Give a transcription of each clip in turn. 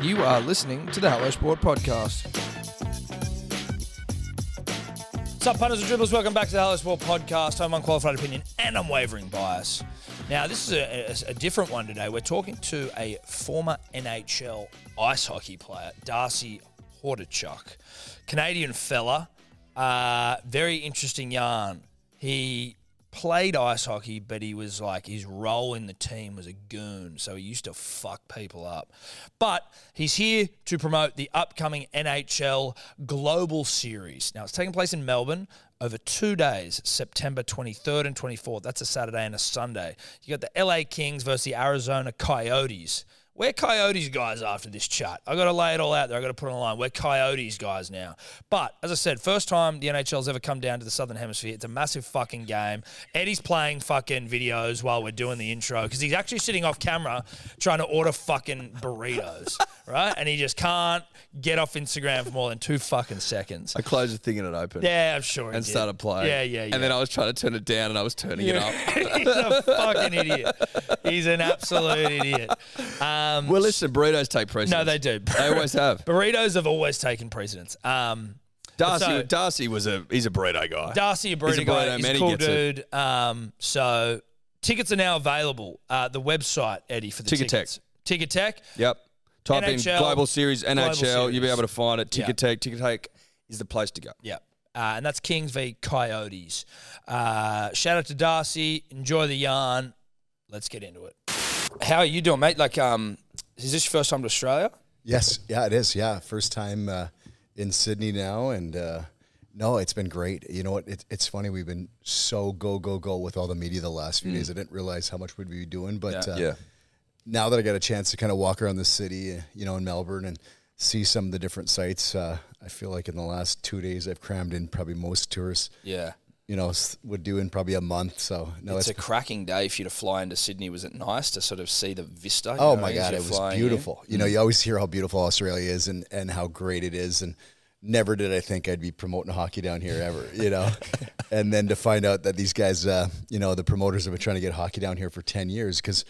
You are listening to the Hello Sport Podcast. What's up, punters and dribblers? Welcome back to the Hello Sport Podcast. I'm unqualified opinion and unwavering bias. Now, this is a, a, a different one today. We're talking to a former NHL ice hockey player, Darcy Hordichuk, Canadian fella. Uh, very interesting yarn. He played ice hockey, but he was like his role in the team was a goon, so he used to fuck people up. But he's here to promote the upcoming NHL Global Series. Now it's taking place in Melbourne over two days, September 23rd and 24th. That's a Saturday and a Sunday. You got the LA Kings versus the Arizona Coyotes. We're Coyotes guys after this chat. I got to lay it all out there. I got to put it on the line. We're Coyotes guys now. But as I said, first time the NHL's ever come down to the Southern Hemisphere. It's a massive fucking game. Eddie's playing fucking videos while we're doing the intro because he's actually sitting off camera trying to order fucking burritos, right? And he just can't get off Instagram for more than two fucking seconds. I closed the thing and it opened. Yeah, I'm sure. And did. started playing. Yeah, yeah, yeah. And then I was trying to turn it down and I was turning it up. He's a fucking idiot. He's an absolute idiot. Um, Well, listen, burritos take precedence. no, they do. They always have. Burritos have always taken precedence. Um, Darcy, So- Darcy was a he's a burrito guy. Darcy, a He's burrito a guy, he's a he cool it. dude. Um, so tickets are now available. Uh, the website, Eddie, for the Ticketek. tickets. Ticketek. Yep. Type NHL, in Global Series NHL. Global You'll be able to find it. Ticketek. Ticket Tech is the place to go. Yeah. Uh, and that's Kings v Coyotes. Uh, shout out to Darcy. Enjoy the yarn. Let's get into it. How are you doing, mate? Like, um, is this your first time to Australia? Yes, yeah, it is. Yeah, first time uh, in Sydney now, and uh, no, it's been great. You know what? It, it's funny. We've been so go go go with all the media the last few days. I didn't realize how much we'd be doing, but Yeah. uh, Yeah. now that I got a chance to kind of walk around the city, uh, you know, in Melbourne and see some of the different sites, uh, I feel like in the last two days I've crammed in probably most tourists, Yeah. You know, would do in probably a month. So no, it's it's a cracking day for you to fly into Sydney. Was it nice to sort of see the vista? Oh know, my god, it was flying in? beautiful. You know, you always hear how beautiful Australia is and and how great it is and never did I think I'd be promoting hockey down here ever, you know. and then to find out that these guys uh, you know, the promoters have been trying to get hockey down here for 10 years cuz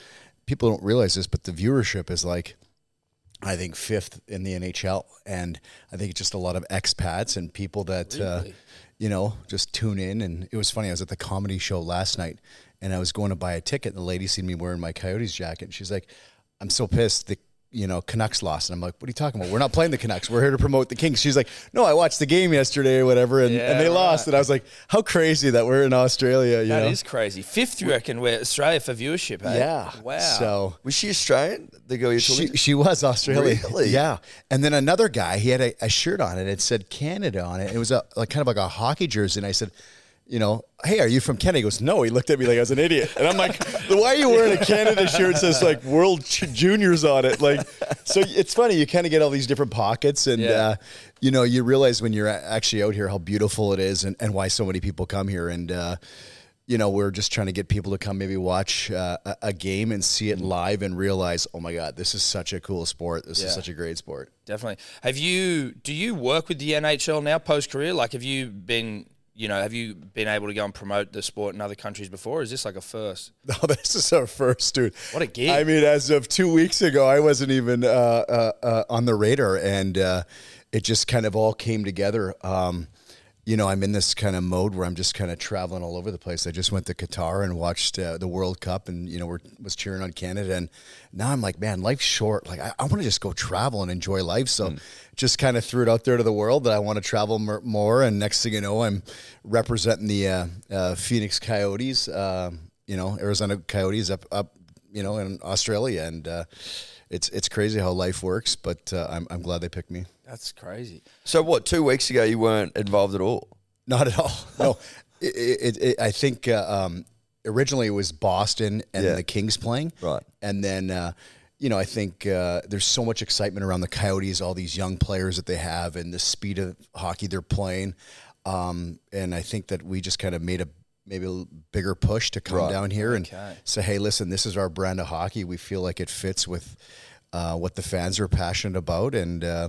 people don't realize this, but the viewership is like I think fifth in the NHL, and I think it's just a lot of expats and people that uh, Really? You know just tune in. And it was funny. I was at the comedy show last night, and I was going to buy a ticket. And the lady seen me wearing my Coyotes jacket, and she's like, "I'm so pissed. The you know Canucks lost." And I'm like, "What are you talking about? We're not playing the Canucks. We're here to promote the Kings." She's like, "No, I watched the game yesterday or whatever, and, Yeah, and they lost." right. And I was like, "How crazy that we're in Australia." You That is know? crazy. Fifth, you reckon, we're Australia for viewership, eh? Yeah. Wow. So Was she Australian? The girl you're talking She, she was Australian. Really? Yeah. And then another guy, he had a, a shirt on it. It said Canada on it. It was a like kind of like a hockey jersey. And I said, you know, hey, are you from Canada? He goes, no. He looked at me like I was an idiot. And I'm like, why are you wearing a Canada shirt that says like World Juniors on it? Like, so it's funny. You kind of get all these different pockets, and Yeah. uh, you know, you realize when you're actually out here how beautiful it is, and, and why so many people come here. And uh, you know, we're just trying to get people to come maybe watch uh, a, game and see it live and realize, oh my God, this is such a cool sport. This Yeah. is such a great sport. Definitely. Have you? Do you work with the NHL now post career? Like, have you been? You know, have you been able to go and promote the sport in other countries before? Or is this like a first? No, this is our first, dude. What a gig. I mean, as of two weeks ago, I wasn't even uh, uh, uh, on the radar, and uh, it just kind of all came together. Um, you know, I'm in this kind of mode where I'm just kind of traveling all over the place. I just went to Qatar and watched uh, the World Cup, and you know, we're, was cheering on Canada, and now I'm like, man, life's short. Like, I, I want to just go travel and enjoy life. So, just kind of threw it out there to the world that I want to travel mer- more. And next thing you know, I'm representing the uh, uh, Phoenix Coyotes. Um, you know, Arizona Coyotes up up, you know, in Australia, and uh, it's it's crazy how life works. But uh, I'm I'm glad they picked me. That's crazy. So what? Two weeks ago, you weren't involved at all. Not at all. No, it, it, it, I think uh, um, originally it was Boston and Yeah. the Kings playing, Right. And then uh, you know I think uh, there's so much excitement around the Coyotes, all these young players that they have, and the speed of hockey they're playing. Um, and I think that we just kind of made a maybe a bigger push to come Right. down here and say, hey, listen, this is our brand of hockey. We feel like it fits with uh, what the fans are passionate about, and uh,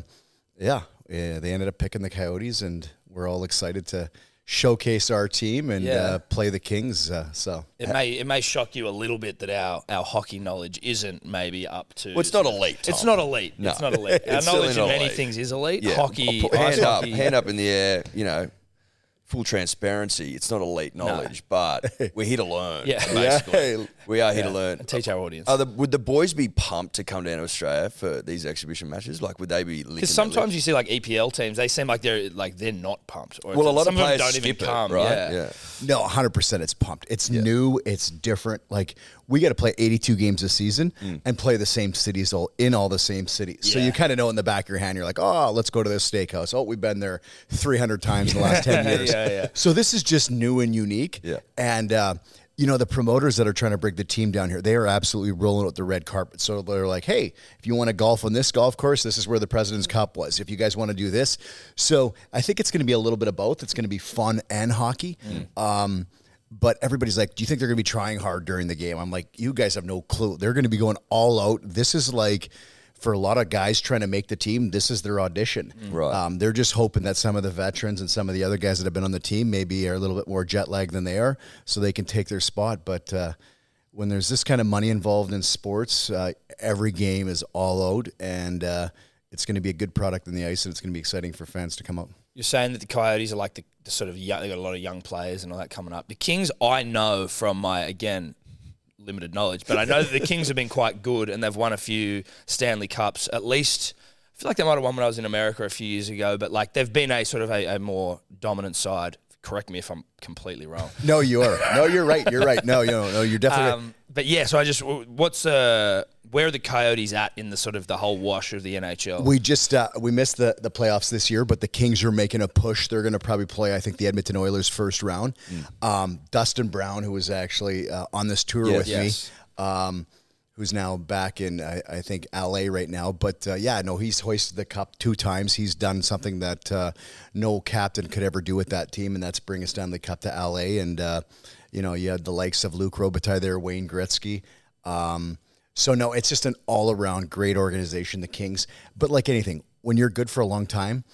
yeah, eh, they ended up picking the Coyotes, and we're all excited to showcase our team and Yeah. uh, play the Kings. Uh, so It may it may shock you a little bit that our, our hockey knowledge isn't maybe up to. Well, it's not elite. It's not elite. No. It's not elite. Our It's certainly knowledge of not many elite. things is elite. Yeah. Hockey, I'll put- hand up, hockey. hand up in the air. You know, full transparency. It's not elite knowledge, but we're here to learn. Yeah. basically, we are here to learn. And Teach our audience. Are the, would the boys be pumped to come down to Australia for these exhibition matches? Like, would they be? Because sometimes you see like EPL teams, they seem like they're like they're not pumped. Or well, a lot of players them don't even skip it, come. right? Yeah. No, 100% it's pumped. It's new, it's different. Like we got to play 82 games a season Mm. and play the same cities all in all the same cities. So you kind of know in the back of your hand you're like, "Oh, let's go to this steakhouse. Oh, we've been there 300 times in the last 10 years." Yeah, yeah. So this is just new and unique. Yeah. And uh you know the promoters that are trying to bring the team down here, they are absolutely rolling out the red carpet. So they're like, "Hey, if you want to golf on this golf course, this is where the President's Cup was. If you guys want to do this, so I think it's going to be a little bit of both. It's going to be fun and hockey. Um, but everybody's like, "Do you think they're going to be trying hard during the game?" I'm like, "You guys have no clue. They're going to be going all out. This is like." For a lot of guys trying to make the team, this is their audition. Right. Um, they're just hoping that some of the veterans and some of the other guys that have been on the team maybe are a little bit more jet lagged than they are, so they can take their spot. But uh, when there's this kind of money involved in sports, uh, every game is all out, and uh, it's going to be a good product in the ice, and it's going to be exciting for fans to come out. You're saying that the Coyotes are like the, the sort of young, they got a lot of young players and all that coming up. The Kings, I know from my again limited knowledge, but I know that the Kings have been quite good and they've won a few Stanley Cups. At least, I feel like they might have won when I was in America a few years ago. But like they've been a sort of a, a more dominant side. Correct me if I'm completely wrong. No, you are. No, you're right. You're right. No, you no, no, you're definitely. right. Um, but yeah, so I just what's uh where are the Coyotes at in the sort of the whole wash of the NHL? We just uh, we missed the the playoffs this year, but the Kings are making a push. They're going to probably play, I think, the Edmonton Oilers first round. Um, Dustin Brown, who was actually uh, on this tour Yes. with Yes. me, um, who's now back in I, I think LA right now. But uh, yeah, no, he's hoisted the cup two times. He's done something that uh, no captain could ever do with that team, and that's bring a Stanley Cup to LA. And uh, you know, you had the likes of Luc Robitaille there, Wayne Gretzky. Um, so no, it's just an all-around great organization, the Kings. But like anything, when you're good for a long time,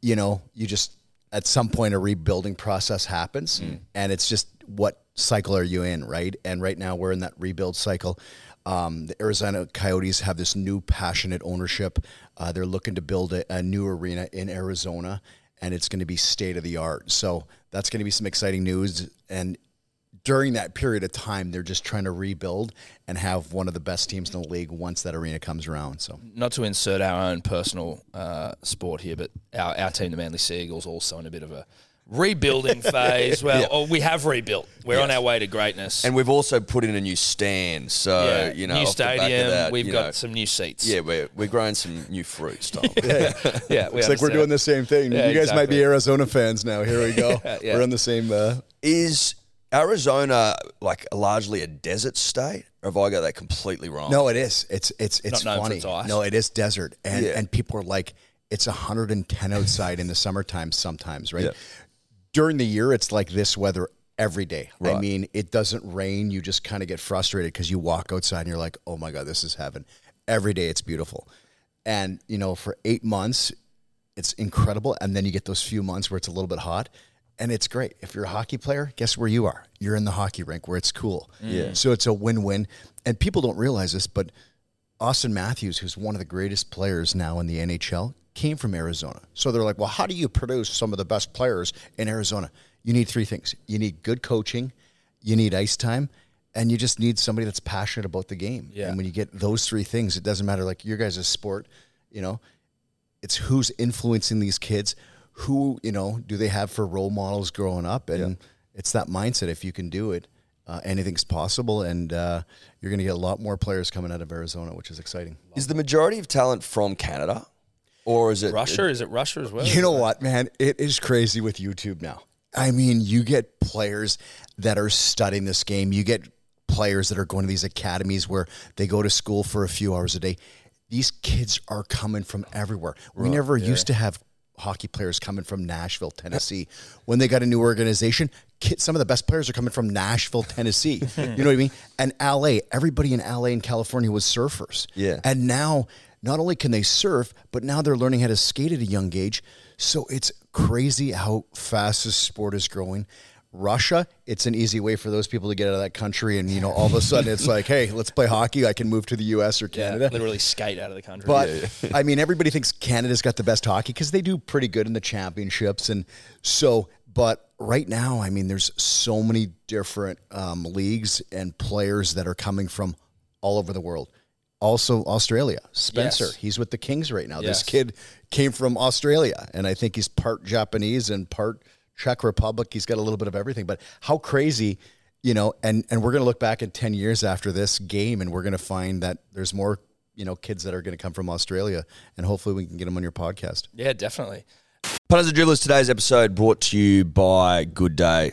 you know, you just at some point a rebuilding process happens, and it's just what cycle are you in, right? And right now we're in that rebuild cycle. Um, the Arizona Coyotes have this new passionate ownership. Uh, they're looking to build a, a new arena in Arizona, and it's going to be state of the art. So that's going to be some exciting news. And during that period of time, they're just trying to rebuild and have one of the best teams in the league once that arena comes around. So not to insert our own personal uh, sport here, but our, our team, the Manly Sea Eagles, also in a bit of a rebuilding phase. Well, or we have rebuilt. We're on our way to greatness. And we've also put in a new stand, so yeah, you know, new off the back of stadium. that, we've got know, some new seats. Yeah, we're we're growing some new fruits, Tom. yeah. We it's like we're doing the same thing. Yeah, you guys might be Arizona fans now. Here we go. Yeah. We're on the same. Uh, Is Arizona like largely a desert state, or have I got that completely wrong? no, it is. It's it's it's Not known for funny. its ice. No, it is desert, and Yeah. and people are like, it's 110 outside in the summertime sometimes, right? Yeah. During the year, it's like this weather every day. I mean, it doesn't rain. You just kind of get frustrated because you walk outside and you're like, oh my god, this is heaven. Every day, it's beautiful, and you know, for eight months, it's incredible. And then you get those few months where it's a little bit hot. And it's great. If you're a hockey player, guess where you are? You're in the hockey rink where it's cool. Yeah. So it's a win win. And people don't realize this, but Auston Matthews, who's one of the greatest players now in the NHL, came from Arizona. So they're like, well, how do you produce some of the best players in Arizona? You need three things you need good coaching, you need ice time, and you just need somebody that's passionate about the game. Yeah. And when you get those three things, it doesn't matter like your guys' sport, you know, it's who's influencing these kids who you know do they have for role models growing up and it's that mindset if you can do it uh, anything's possible and uh, you're going to get a lot more players coming out of arizona which is exciting Is the majority of talent from Canada, or is it Russia? Is it Russia as well? you know what man it is crazy with youtube now i mean you get players that are studying this game you get players that are going to these academies where they go to school for a few hours a day these kids are coming from everywhere we never used to have hockey players coming from Nashville, Tennessee. When they got a new organization, kids, some of the best players are coming from Nashville, Tennessee. you know what I mean? And LA, everybody in LA and California was surfers. Yeah. And now not only can they surf, but now they're learning how to skate at a young age. So it's crazy how fast this sport is growing. Russia, it's an easy way for those people to get out of that country, and you know, all of a sudden, it's like, hey, let's play hockey. I can move to the U.S. or Canada. literally skate out of the country. But I mean, everybody thinks Canada's got the best hockey because they do pretty good in the championships, and so. But right now, I mean, there's so many different um, leagues and players that are coming from all over the world. Also, Australia. Spencer, Yes. he's with the Kings right now. Yes. This kid came from Australia, and I think he's part Japanese and part Czech Republic. He's got a little bit of everything. But how crazy, you know? And and we're gonna look back in ten years after this game, and we're gonna find that there's more, you know, kids that are gonna come from Australia, and hopefully we can get them on your podcast. yeah, definitely. Punters and Dribblers, today's episode brought to you by Good Day,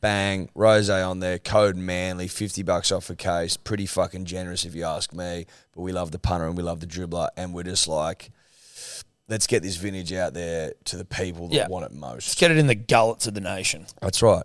bang, rose on there, code Manly, 50 bucks off a case. Pretty fucking generous if you ask me. But we love the punter and we love the dribbler. And we're just like, let's get this vintage out there to the people that Yeah. want it most. Let's get it in the gullets of the nation. That's right.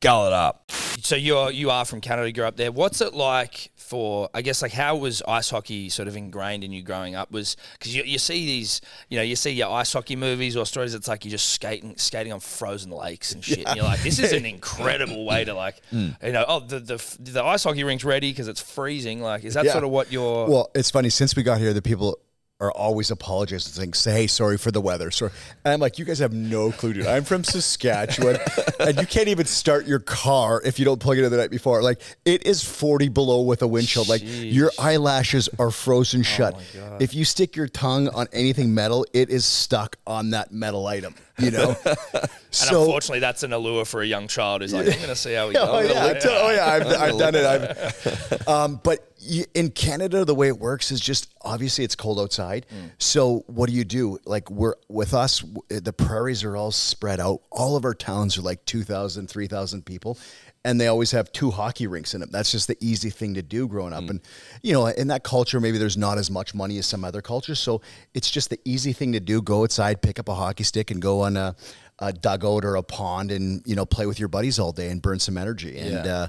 Gull it up. So you are you are from Canada, you grew up there. What's it like for? I guess like how was ice hockey sort of ingrained in you growing up? Was because you, you see these, you know, you see your ice hockey movies or stories. It's like you're just skating skating on frozen lakes and shit. And you're like, this is an incredible way to like, mm. you know, oh the the, the ice hockey rink's ready because it's freezing. Like, is that Yeah. sort of what you're? Well, it's funny since we got here, the people are always apologizing, saying, say, "Hey, sorry for the weather." Sorry, and I'm like, you guys have no clue, dude. I'm from Saskatchewan, and you can't even start your car if you don't plug it in the night before. Like, it is 40 below with a wind chill. Like, your eyelashes are frozen shut. If you stick your tongue on anything metal, it is stuck on that metal item. You know. and so unfortunately, that's an allure for a young child. Who's like, I'm going to see how he goes. Oh yeah, oh yeah, I've, I've done it. I've, um, but you, in Canada, the way it works is just obviously it's cold outside. So what do you do? Like we're with us, the prairies are all spread out. All of our towns are like 2,000, 3,000 people. And they always have two hockey rinks in them. That's just the easy thing to do growing up. And, you know, in that culture, maybe there's not as much money as some other cultures. So it's just the easy thing to do. Go outside, pick up a hockey stick, and go on a, a dugout or a pond and you know play with your buddies all day and burn some energy. And Yeah. uh,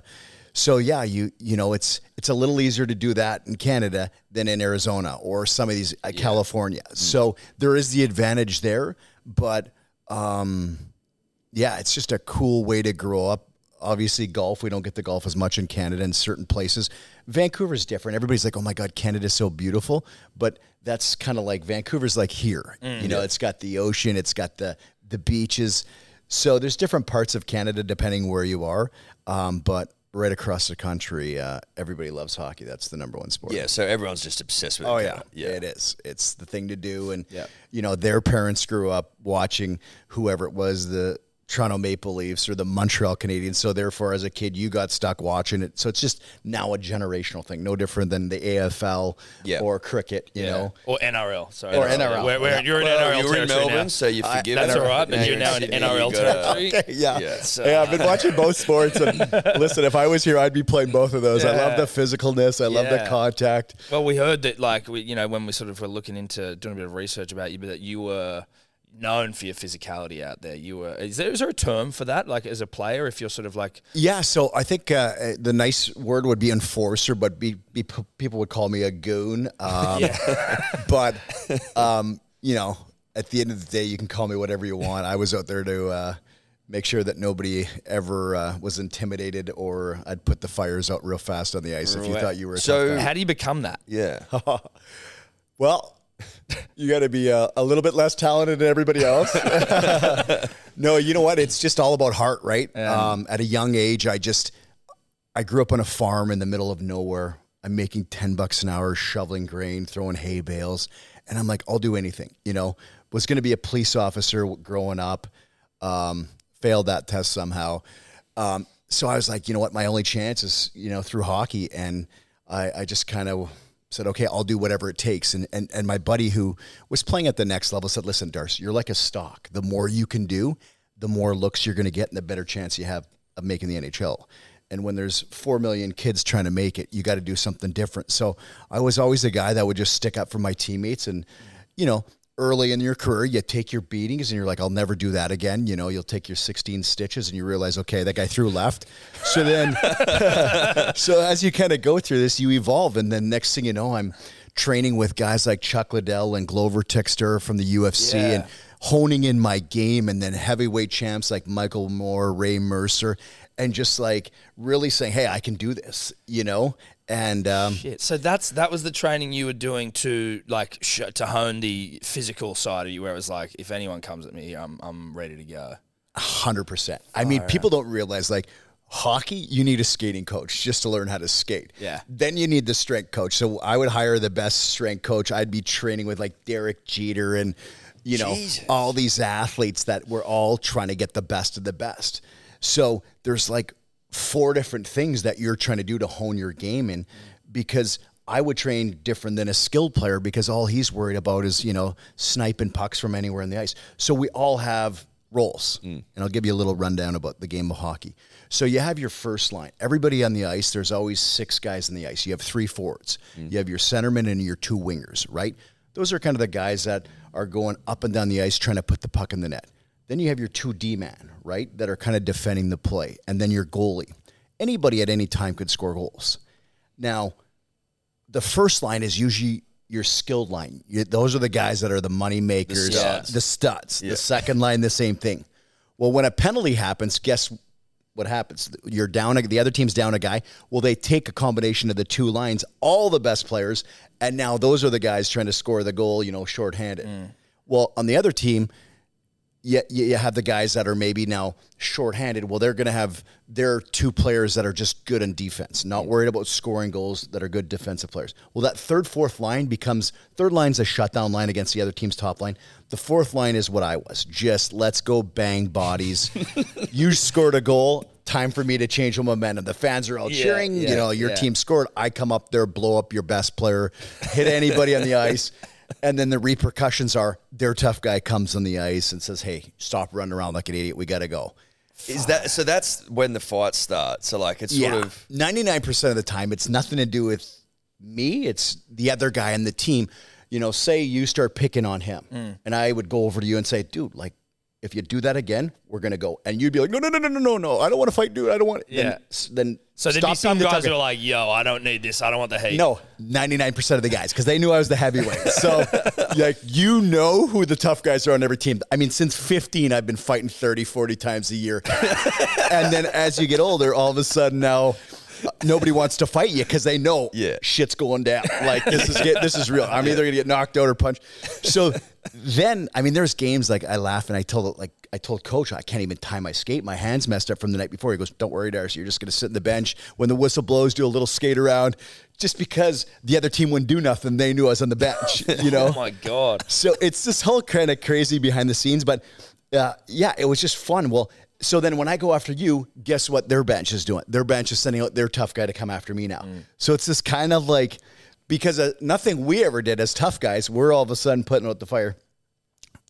so yeah, you you know it's it's a little easier to do that in Canada than in Arizona or some of these uh, California. So there is the advantage there, but um, yeah, it's just a cool way to grow up. Obviously, golf, we don't get the golf as much in Canada in certain places. Vancouver's different. Everybody's like, oh my God, Canada's so beautiful. But that's kind of like Vancouver's like here. you know, it's got the ocean, it's got the, the beaches. So there's different parts of Canada depending where you are. Um, but right across the country, uh, everybody loves hockey. That's the number one sport. Yeah, so everyone's just obsessed with it. Oh kinda. yeah, it is. It's the thing to do, and Yeah. you know their parents grew up watching whoever it was, the Toronto Maple Leafs or the Montreal Canadiens. So therefore, as a kid, you got stuck watching it. So it's just now a generational thing, no different than the AFL Yeah. or cricket. You know, Or NRL. Sorry. Or NRL. Where, where Yeah. you're in Well, NRL you were in Melbourne, now. so you forgive That's it. all right, but you're now in NRL gotta- territory. yeah. Yeah. So, yeah, I've been watching both sports, and listen, if I was here, I'd be playing both of those. I love the physicalness. I love the contact. Well, we heard that, like, we, you know, when we sort of were looking into doing a bit of research about you, but that you were known for your physicality out there. You were. Is there, is there a term for that, like, as a player, if you're sort of like, Yeah, so I think uh, the nice word would be enforcer, but be, be, people would call me a goon. Um, but um, you know, at the end of the day, you can call me whatever you want. I was out there to uh, make sure that nobody ever uh, was intimidated, or I'd put the fires out real fast on the ice if you thought you were. So- how do you become that? Yeah. Well, you got to be a, a little bit less talented than everybody else. no, you know what? It's just all about heart, right? Um, at a young age, I just I grew up on a farm in the middle of nowhere. I'm making ten bucks an hour shoveling grain, throwing hay bales, and I'm like, I'll do anything. You know, was going to be a police officer growing up. Um, failed that test somehow. Um, so I was like, you know what? My only chance is, you know, through hockey. And I, I just kind of said, okay, I'll do whatever it takes. And, and, and my buddy who was playing at the next level said, listen, Darcy, you're like a stock. The more you can do, the more looks you're going to get and the better chance you have of making the NHL. And when there's 4 million kids trying to make it, you got to do something different. So I was always the guy that would just stick up for my teammates. And, you know, early in your career, you take your beatings and you're like, I'll never do that again. You know, you'll take your 16 stitches and you realize, okay, that guy threw left. So then, so as you kind of go through this, you evolve. And then next thing you know, I'm training with guys like Chuck Liddell and Glover Tixter from the UFC Yeah. and honing in my game. And then heavyweight champs like Michael Moore, Ray Mercer, and just like really saying, hey, I can do this, you know? And, um, Shit. So that's that was the training you were doing to like sh- to hone the physical side of you, where it was like, if anyone comes at me, I'm I'm ready to go. Hundred percent. I mean, people don't realize like hockey, you need a skating coach just to learn how to skate. Yeah. Then you need the strength coach. So I would hire the best strength coach. I'd be training with like Derek Jeter and you know Jesus. all these athletes that were all trying to get the best of the best. So there's like four different things that you're trying to do to hone your game in because I would train different than a skilled player because all he's worried about is, you know, sniping pucks from anywhere in the ice. So we all have roles. Mm. And I'll give you a little rundown about the game of hockey. So you have your first line. Everybody on the ice, there's always six guys on the ice. You have three forwards. Mm. You have your centerman and your two wingers, right? Those are kind of the guys that are going up and down the ice trying to put the puck in the net. Then you have your two D man, right? That are kind of defending the play. And then your goalie. Anybody at any time could score goals. Now, the first line is usually your skilled line. You, those are the guys that are the money makers, uh, studs. the studs. The second line, the same thing. Well, when a penalty happens, guess what happens? You're down. The other team's down a guy. Well, they take a combination of the two lines, all the best players, and now those are the guys trying to score the goal. You know, shorthanded. Mm. Well, on the other team, you, you have the guys that are maybe now shorthanded. Well, they're going to have their two players that are just good in defense, not worried about scoring goals, that are good defensive players. Well, that third, fourth line becomes third line's a shutdown line against the other team's top line. The fourth line is what I was. Just let's go bang bodies. you scored a goal. Time for me to change the momentum. The fans are all Yeah, cheering. yeah, you know, your yeah. team scored. I come up there, blow up your best player, hit anybody on the ice. And then the repercussions are their tough guy comes on the ice and says, Hey, stop running around like an idiot. We got to go. Is that so? That's when the fight starts. So like it's sort of 99% of the time, it's nothing to do with me. It's the other guy on the team. You know, say you start picking on him, Mm. and I would go over to you and say, dude, like, if you do that again, we're gonna go. And you'd be like, no, no, no, no, no, no, no. I don't want to fight, dude. I don't want. Yeah. Then, then So there'd stop be some the guys who are like, "Yo, I don't need this. I don't want the heat." no, 99% of the guys, because they knew I was the heavyweight. So, like, you know who the tough guys are on every team. I mean, since 15, I've been fighting 30, 40 times a year. and then as you get older, all of a sudden now, nobody wants to fight you because they know Yeah. shit's going down. Like, this is get, this is real. I'm either going to get knocked out or punched. So then, I mean, there's games like I laugh and I told, like, I told coach, I can't even tie my skate. My hands messed up from the night before. He goes, Don't worry, Darcy. You're just going to sit in the bench. When the whistle blows, do a little skate around. Just because the other team wouldn't do nothing, they knew I was on the bench, you know? Oh my god. so it's this whole kind of crazy behind the scenes, but uh, yeah, it was just fun. Well, so then when I go after you, guess what their bench is doing? Their bench is sending out their tough guy to come after me now. So it's this kind of like, because uh, nothing we ever did as tough guys, we're all of a sudden putting out the fire.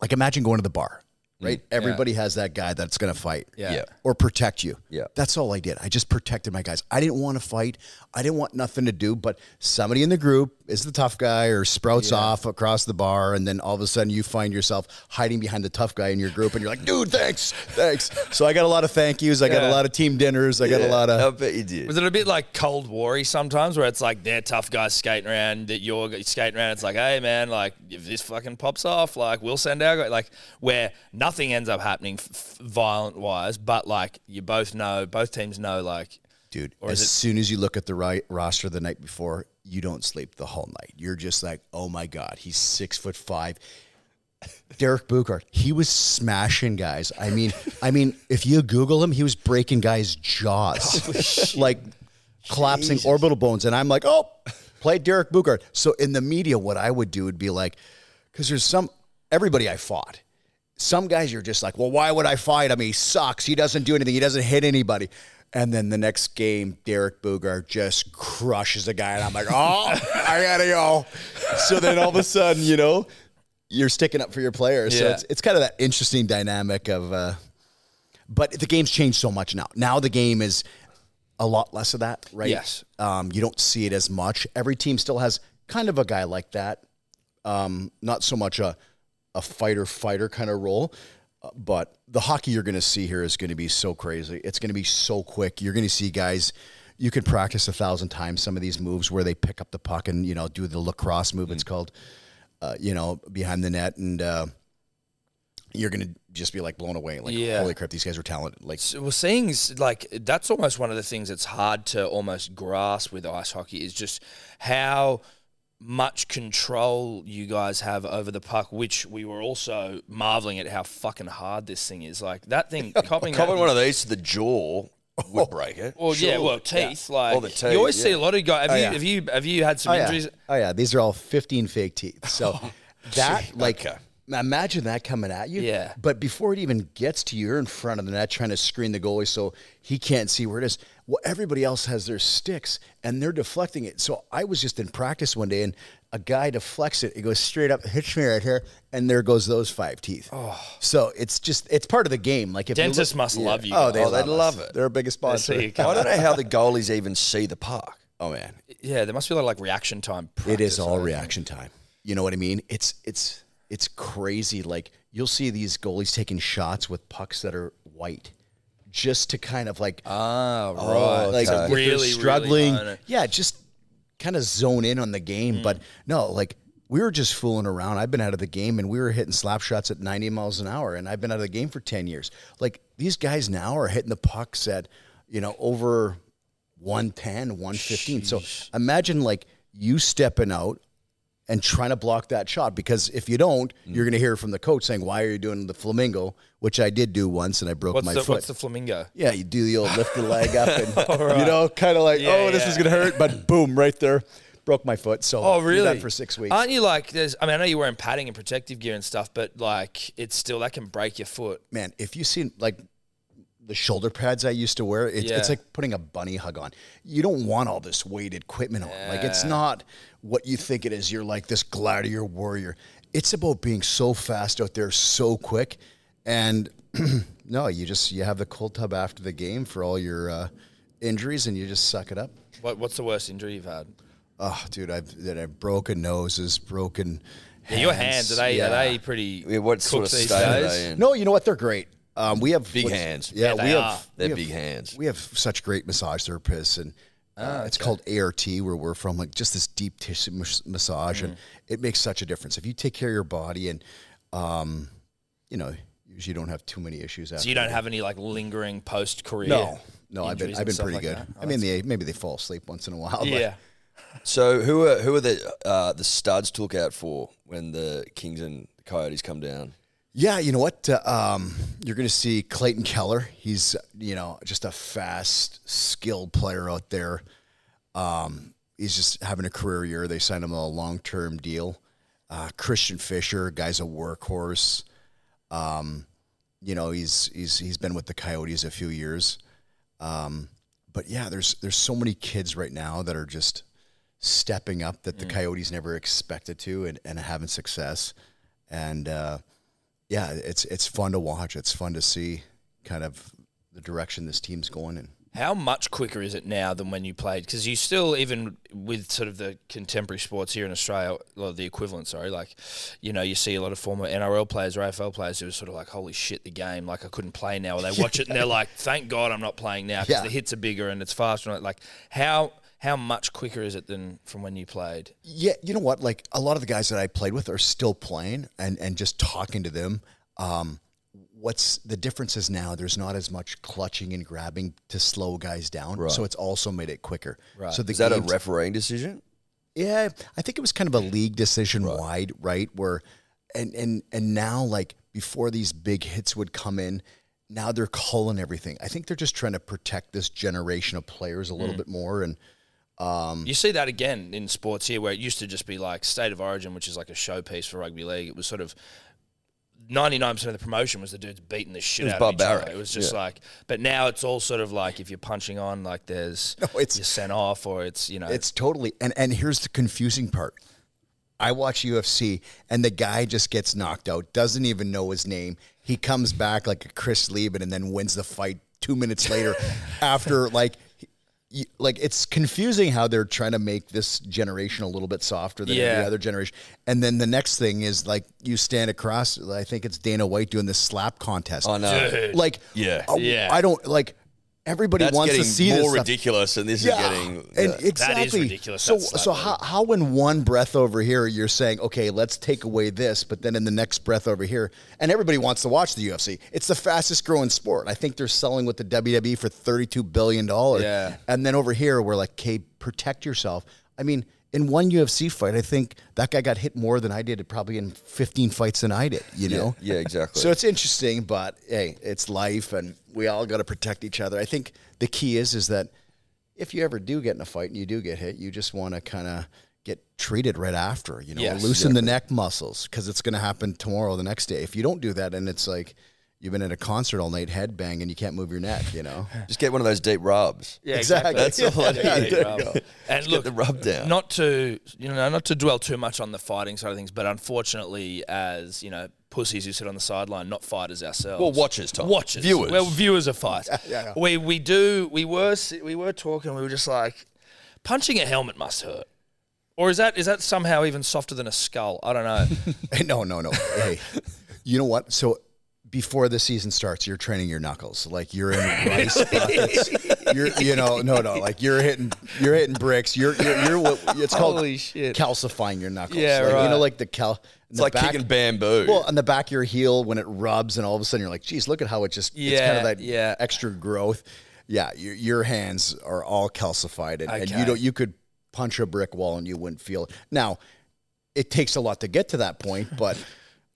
Like imagine going to the bar, right? Everybody has that guy that's going to fight. Yeah. Yeah. Or protect you. Yeah. That's all I did. I just protected my guys. I didn't want to fight. I didn't want nothing to do, but somebody in the group is the tough guy or sprouts off across the bar. And then all of a sudden you find yourself hiding behind the tough guy in your group and you're like, dude, thanks. Thanks. So I got a lot of thank yous. I got a lot of team dinners. I got a lot of. I bet you did. Was it a bit like Cold War sometimes where it's like they're tough guys skating around, that you're skating around? It's like, hey, man, like if this fucking pops off, like we'll send our guy. Like where nothing ends up happening f- violent wise, but like you both know, both teams know, like, Dude, as it- soon as you look at the right roster the night before, you don't sleep the whole night. You're just like, oh my God, he's six foot five. Derek Boogaard, he was smashing guys. I mean, I mean, if you Google him, he was breaking guys' jaws, oh, like collapsing orbital bones. And I'm like, oh, play Derek Boogaard. So in the media, what I would do would be like, because there's some everybody I fought. Some guys you're just like, well, why would I fight him? He sucks. He doesn't do anything. He doesn't hit anybody. And then the next game, Derek Boogaard just crushes a guy, and I'm like, oh, I gotta go. So then all of a sudden, you know, you're sticking up for your players. So Yeah. it's it's kind of that interesting dynamic of. Uh, but the game's changed so much now. Now the game is a lot less of that, right? Yes. Um, you don't see it as much. Every team still has kind of a guy like that. Um, not so much a a fighter fighter kind of role. Uh, but the hockey you're going to see here is going to be so crazy. It's going to be so quick. You're going to see guys. You can practice a thousand times some of these moves where they pick up the puck and you know do the lacrosse move. It's called, uh, you know, behind the net, and uh, you're going to just be like blown away. Like, Yeah. holy crap, these guys are talented. Like, So we're seeing like that's almost one of the things that's hard to almost grasp with ice hockey is just how much control you guys have over the puck, which we were also marveling at how fucking hard this thing is. Like that thing, copping, Copping that- one of these to the jaw would break it. Well, yeah, Surely. well, teeth. Like All the teeth, you always see yeah. a lot of guys. Have Oh, you yeah. have you have you had some oh yeah. injuries? oh yeah, these are all 15 fake teeth. So that like. okay. Imagine that coming at you. Yeah. But before it even gets to you, you're in front of the net trying to screen the goalie so he can't see where it is. Well, everybody else has their sticks and they're deflecting it. So I was just in practice one day and a guy deflects it. It goes straight up, hits me right here, and there goes those five teeth. Oh. So it's just it's part of the game. Like if Dentists look- must love you. Oh, they guys. love, they love it. They're a biggest sponsor. see I don't know how the goalies even see the puck. Oh man, yeah, there must be a lot of like reaction time. it is practice, all I think. reaction time. You know what I mean? It's it's it's crazy. Like you'll see these goalies taking shots with pucks that are white, just to kind of like Ah, oh, right. like So if they're really, really struggling. own yeah, just kind of zone in on the game. But no, like we were just fooling around. I've been out of the game and we were hitting slap shots at 90 miles an hour, and I've been out of the game for 10 years. Like these guys now are hitting the pucks at you know over 110, 115. So imagine like you stepping out and trying to block that shot because if you don't, Mm. you're going to hear from the coach saying, "Why are you doing the flamingo?" Which I did do once, and I broke What's my the foot. what's the flamingo? yeah, you do the old lift the leg up, and you know, kind of like, oh, this is going to hurt, but boom, right there, broke my foot. So Oh, really? for six weeks. Aren't you like? There's. I mean, I know you're wearing padding and protective gear and stuff, but like, it's still that can break your foot. Man, if you see like the shoulder pads I used to wear, it's, Yeah. it's like putting a bunny hug on. You don't want all this weighted equipment on. Like it's not what you think it is. You're like this gladiator warrior. It's about being so fast out there, so quick, and no, you just you have the cold tub after the game for all your uh, injuries, and you just suck it up. What, what's the worst injury you've had? Oh, dude, I've that I've broken noses, broken Yeah, your hands are they yeah. are they pretty? Yeah, what sort of cooked state are they in? No, you know what? They're great. Um, we have Big hands. Yeah, Yeah, we they have. are. They're we have- big hands. We have such great massage therapists, and uh, it's called ART, where we're from, like just this deep tissue mas- massage, and it makes such a difference. If you take care of your body, and um, you know, usually you don't have too many issues. After So you don't have any like lingering post career. no, no. I've been I've been pretty like good. Oh, I mean, they maybe they fall asleep once in a while. but- Yeah. So who are who are the uh, the studs to look out for when the Kings and Coyotes come down? Yeah, you know what? Uh, um, you're going to see Clayton Keller. He's you know just a fast, skilled player out there. Um, he's just having a career year. They signed him a long term deal. Uh, Christian Fischer, guy's a workhorse. Um, you know he's he's he's been with the Coyotes a few years. Um, but yeah, there's there's so many kids right now that are just stepping up that the Coyotes never expected to and, and having success. And uh, yeah, it's it's fun to watch. It's fun to see kind of the direction this team's going in. How much quicker is it now than when you played? Because you still, even with sort of the contemporary sports here in Australia, or the equivalent, sorry, like, you know, you see a lot of former NRL players or AFL players who are sort of like, holy shit, the game, like I couldn't play now. Or they watch it and they're like, thank God I'm not playing now because Yeah. the hits are bigger and it's faster. And like, how how much quicker is it than from when you played? Yeah, you know what? Like a lot of the guys that I played with are still playing, and and just talking to them. Um, what's the difference is now there's not as much clutching and grabbing to slow guys down, so it's also made it quicker. Right. So the Is that a refereeing decision? Yeah, I think it was kind of a league decision wide, right? Where and and and now like before these big hits would come in, now they're calling everything. I think they're just trying to protect this generation of players a little bit more and Um, you see that again in sports here, where it used to just be like state of origin, which is like a showpiece for rugby league. It was sort of ninety nine percent of the promotion was the dudes beating the shit was out of each other. It was just like, but now it's all sort of like if you're punching on, like there's it's- you're sent off, or it's you know It's totally and and here's the confusing part. I watch UFC and the guy just gets knocked out, doesn't even know his name. He comes back like a Chris Leben and then wins the fight two minutes later after like like it's confusing how they're trying to make this generation a little bit softer than Yeah. every other generation. And then the next thing is like you stand across. I think it's Dana White doing this slap contest. I know. Like, Yeah. uh, Yeah. I don't like. Everybody That's wants to see more this stuff. ridiculous, and this Yeah, is getting. and yeah. exactly ridiculous, So, that so how, how in one breath over here you're saying, okay, let's take away this, but then in the next breath over here, and everybody wants to watch the UFC. It's the fastest growing sport. I think they're selling with the WWE for thirty two billion dollars. Yeah. and then over here we're like, okay, protect yourself. I mean. In one UFC fight, I think that guy got hit more than I did, probably in 15 fights than I did, you know? yeah, exactly. So it's interesting, but hey, it's life, and we all got to protect each other. I think the key is is that if you ever do get in a fight and you do get hit, you just want to kind of get treated right after. You know, Yes, loosen the neck muscles because it's going to happen tomorrow, the next day. If you don't do that, and it's like you've been at a concert all night, headbang, and you can't move your neck. You know, Just get one of those deep rubs. yeah, exactly. That's all I Yeah, need. there you. And Just look, get the rub down. not to you know, not to dwell too much on the fighting side of things, but unfortunately, as you know, pussies who sit on the sideline, not fighters ourselves. Well, watchers, Tom. watchers, Viewers. Well, viewers of fight. yeah. We we do we were we were talking. We were just like, punching a helmet must hurt. Or is that is that somehow even softer than a skull? I don't know. no, no, no. Hey, you know what? So before the season starts, you're training your knuckles. Like you're in rice buckets. You're, you know, no, no. Like you're hitting, you're hitting bricks. You're, you're, you're what it's called Holy shit. calcifying your knuckles. Yeah, like, You know, like the cal. It's like kicking bamboo. Well, on the back of your heel when it rubs, and all of a sudden you're like, "Geez, look at how it just it's kind of that yeah. extra growth." Yeah, your, your hands are all calcified, and, and you Okay. don't. You could punch a brick wall and you wouldn't feel it. Now, it takes a lot to get to that point, but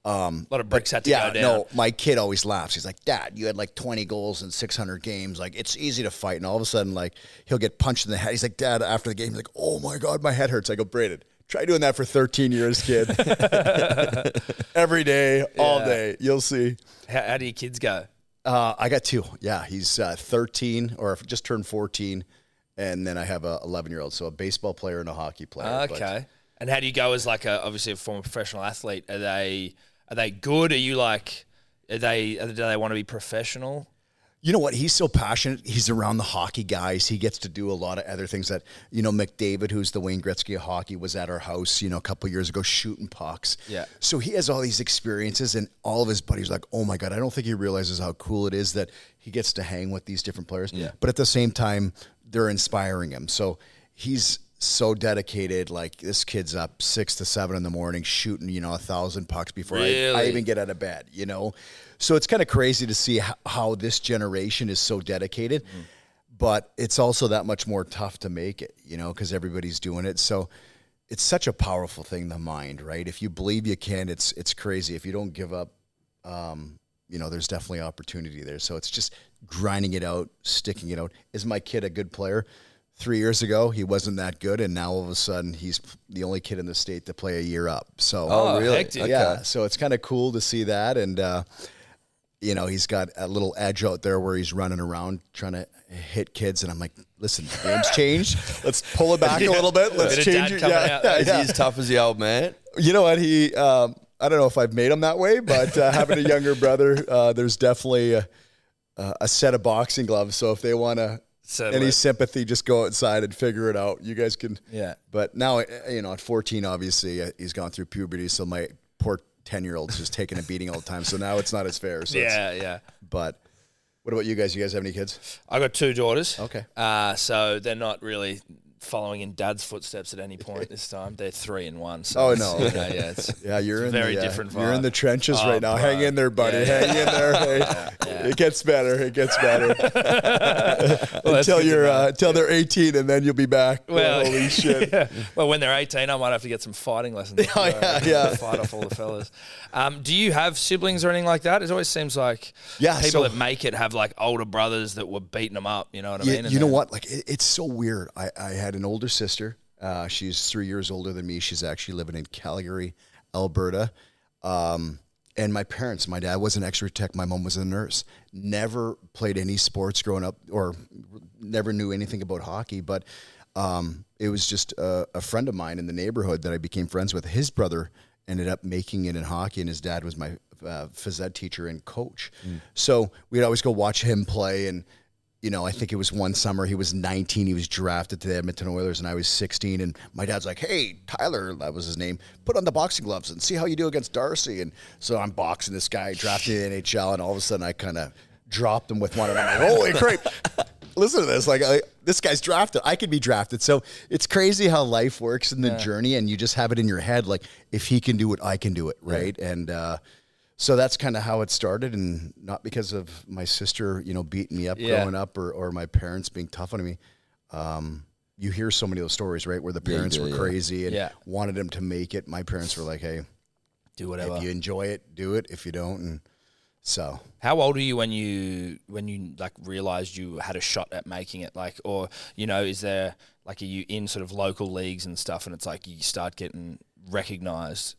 um, A lot of bricks had to yeah, go down. no, my kid always laughs. He's like, Dad, you had like 20 goals in 600 games. Like, it's easy to fight. And all of a sudden, like, he'll get punched in the head. He's like, Dad, after the game, he's like, Oh my God, my head hurts. I go, Braden, try doing that for 13 years, kid. Every day, all day. You'll see. How, how do your kids go? Uh, I got two. Yeah, he's uh, 13 or just turned 14. And then I have a 11 year old. So a baseball player and a hockey player. But- Okay. And how do you go as like a obviously a former professional athlete? Are they are they good? Are you like are they are, do they want to be professional? You know what? He's so passionate. He's around the hockey guys. He gets to do a lot of other things that, you know, McDavid, who's the Wayne Gretzky of hockey, was at our house, you know, a couple years ago shooting pucks. Yeah. So he has all these experiences, and all of his buddies are like, oh my God, I don't think he realizes how cool it is that he gets to hang with these different players. Yeah. But at the same time, they're inspiring him. So he's so dedicated. Like this kid's up six to seven in the morning shooting, you know, a thousand pucks before I, I even get out of bed, you know? So it's kind of crazy to see how, how this generation is so dedicated, but it's also that much more tough to make it, you know, because everybody's doing it. So it's such a powerful thing, the mind, right? If you believe you can, it's it's crazy. If you don't give up, um, you know, there's definitely opportunity there. So it's just grinding it out, sticking it out. Is my kid a good player? Three years ago, he wasn't that good, and now all of a sudden, he's the only kid in the state to play a year up. So, Oh, Oh, really? hectic. Okay. yeah, so it's kind of cool to see that, and uh, you know, he's got a little edge out there where he's running around trying to hit kids, and I'm like, listen, the game's changed. Let's pull it back a little bit. Let's Bit change it. coming Yeah, out. yeah, Is he as tough as the old man? You know what? He, um, I don't know if I've made him that way, but uh, having a younger brother, uh, there's definitely a, a set of boxing gloves. So if they want to Settle any it. sympathy, just go outside and figure it out. You guys can. Yeah. But now, uh, you know, at 14, obviously uh, he's gone through puberty, so my poor 10 year old's just taking a beating all the time. So now it's not as fair. So Yeah, yeah. but what about you guys? You guys have any kids? I got two daughters. Okay. Uh, so they're not really following in dad's footsteps at any point this time. They're three and one. So Oh, no, you okay. know, yeah, it's, Yeah, you're It's in very the, uh, different You're in the trenches Oh, right now. bro. Hang in there, buddy. Yeah, Hang in there. Hey, It gets better. It gets better that's until you're uh, until they're 18, and then you'll be back. Well, holy shit. yeah. Well, when they're 18, I might have to get some fighting lessons. Oh, yeah, yeah. Fight off all the fellas. Um, do you have siblings or anything like that? It always seems like Yeah, people so- that make it have like older brothers that were beating them up. You know what I Yeah, mean? And you know then- what? Like it, it's so weird. I, I had an older sister. Uh, she's three years older than me. She's actually living in Calgary, Alberta. Um, and my parents, my dad was an X-ray tech. My mom was a nurse. Never played any sports growing up, or never knew anything about hockey. But um, it was just a, a friend of mine in the neighborhood that I became friends with. His brother ended up making it in hockey, and his dad was my uh, phys ed teacher and coach. So we'd always go watch him play, and you know, I think it was one summer. He was 19. He was drafted to the Edmonton Oilers, and I was 16. And my dad's like, "Hey, Tyler, that was his name. Put on the boxing gloves and see how you do against Darcy." And so I'm boxing this guy, drafted in the NHL, and all of a sudden I kind of dropped him with one, and I'm like, "Holy crap!" Listen to this. Like, I, this guy's drafted. I could be drafted. So it's crazy how life works in the journey, and you just have it in your head. Like, if he can do it, I can do it, right? And uh, so that's kind of how it started, and not because of my sister, you know, beating me up Yeah. growing up, or, or my parents being tough on me. Um, you hear so many of those stories, right, where the parents do, were yeah. crazy and Yeah. wanted them to make it. My parents were like, "Hey, do whatever. if you enjoy it, do it. If you don't, and so How old are you when you when you like realized you had a shot at making it? Like, or you know, is there like are you in sort of local leagues and stuff, and it's like you start getting recognized?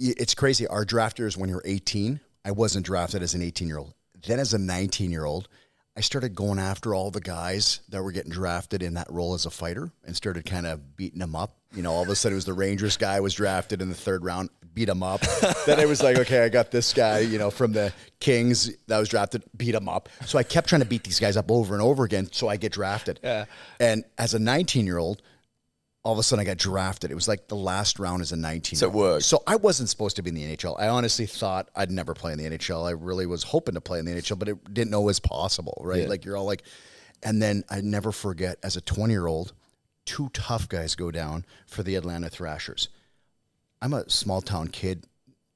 It's crazy. Our drafters, when you're 18, I wasn't drafted as an 18 year old. Then as a 19 year old, I started going after all the guys that were getting drafted in that role as a fighter and started kind of beating them up. You know, all of a sudden it was the Rangers guy was drafted in the third round, beat him up. then it was like, okay, I got this guy, you know, from the Kings that was drafted, beat him up. So I kept trying to beat these guys up over and over again so I get drafted. Yeah. And as a 19 year old, all of a sudden I got drafted. It was like the last round as a 19. So it worked. So I wasn't supposed to be in the NHL. I honestly thought I'd never play in the NHL. I really was hoping to play in the NHL, but it didn't know it was possible, right? Yeah. Like you're all like, and then I never forget as a 20 year old, two tough guys go down for the Atlanta Thrashers. I'm a small town kid,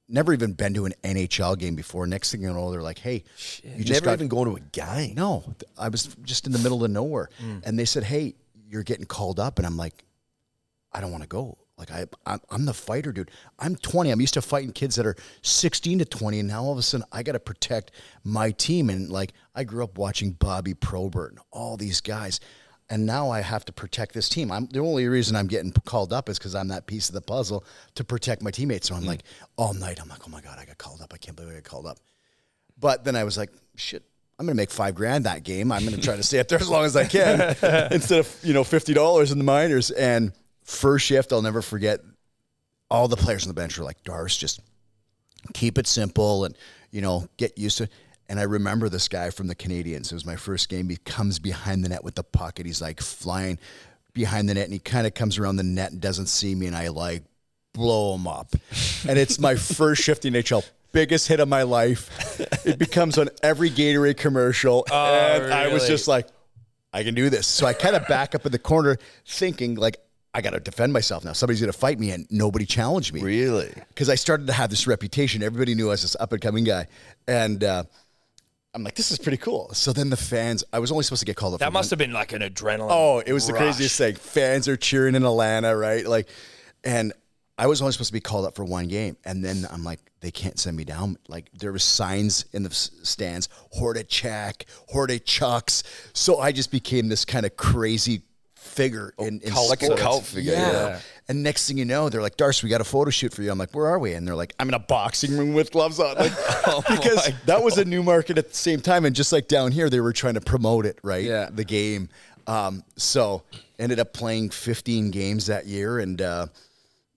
never even been to an NHL game before. Next thing you know, they're like, hey, you just Never got even gone to a game. no, I was just in the middle of nowhere, Mm. and they said, "Hey, you're getting called up," and I'm like, "I don't want to go." Like I, I'm, I'm the fighter, dude. I'm 20. I'm used to fighting kids that are 16 to 20, and now all of a sudden I got to protect my team. And like I grew up watching Bobby Probert and all these guys, and now I have to protect this team. I'm the only reason I'm getting called up is because I'm that piece of the puzzle to protect my teammates. So I'm hmm. like all night. I'm like, oh my god, I got called up. I can't believe I got called up. But then I was like, shit, I'm going to make five grand that game. I'm going to try to stay up there as long as I can instead of, you know, $50 in the minors. And first shift, I'll never forget all the players on the bench were like, Darce, just keep it simple and, you know, get used to it. And I remember this guy from the Canadiens. It was my first game. He comes behind the net with the puck and he's like flying behind the net and he kind of comes around the net and doesn't see me and I like blow him up. and it's my first shift in NHL. Biggest hit of my life. It becomes on every Gatorade commercial. Oh, and I was just like, I can do this. So I kind of back up in the corner thinking like, I got to defend myself now. Somebody's going to fight me and nobody challenged me Really? because I started to have this reputation. Everybody knew I was this up and coming guy, and uh, I'm like, this is pretty cool. So then the fans, I was only supposed to get called up. That must one- have been like an adrenaline. Oh, it was the craziest thing. Fans are cheering in Atlanta, right? Like, and I was only supposed to be called up for one game, and then I'm like, they can't send me down. Like there was signs in the stands, Hordichuk, Horta chucks. So I just became this kind of crazy figure in, in cult- like a cult figure, Yeah. yeah. And next thing you know, they're like, Darce, we got a photo shoot for you. I'm like, where are we? And they're like, I'm in a boxing room with gloves on. Like, because that was a new market at the same time. And just like down here, they were trying to promote it, right? Yeah. The game. Um, so ended up playing 15 games that year and uh,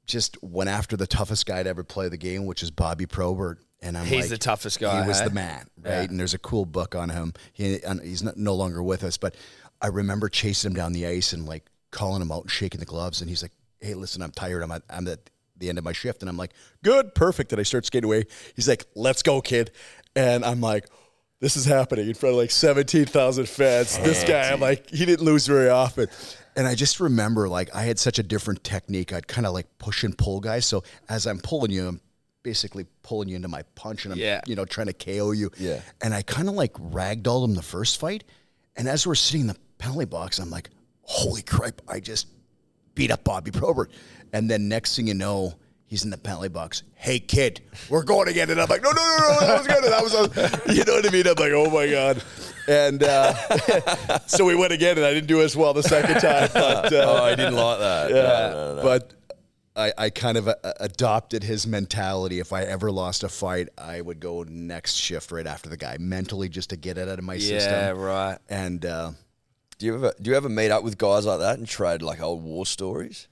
just went after the toughest guy to ever play the game, which is Bobby Probert. And I'm He's like, the toughest guy, He was hey? the man, right? Yeah. And there's a cool book on him. He, he's not, no longer with us, but I remember chasing him down the ice and like calling him out and shaking the gloves. And he's like, "Hey, listen, I'm tired. I'm at, I'm at the end of my shift." And I'm like, "Good, perfect." And I start skating away. He's like, "Let's go, kid." And I'm like, "This is happening in front of like 17,000 fans." Oh, this guy, I'm like, he didn't lose very often. And I just remember like I had such a different technique. I'd kind of like push and pull guys. So as I'm pulling you, I'm basically pulling you into my punch and I'm Yeah. you know trying to KO you. Yeah. And I kind of like ragdolled him the first fight. And as we're sitting in the penalty box, I'm like, holy crap, I just beat up Bobby Probert. And then next thing you know, he's in the penalty box. Hey kid, we're going again. And I'm like, no, no, no, no, that was good. That was, you know what I mean? I'm like, oh my God. And uh, so we went again and I didn't do as well the second time. But, uh, Oh, I didn't like that. yeah, No, no, no. but I, I kind of uh, adopted his mentality. If I ever lost a fight, I would go next shift right after the guy, mentally just to get it out of my Yeah, system. Yeah, right. And uh, Do you ever do you ever meet up with guys like that and trade like old war stories?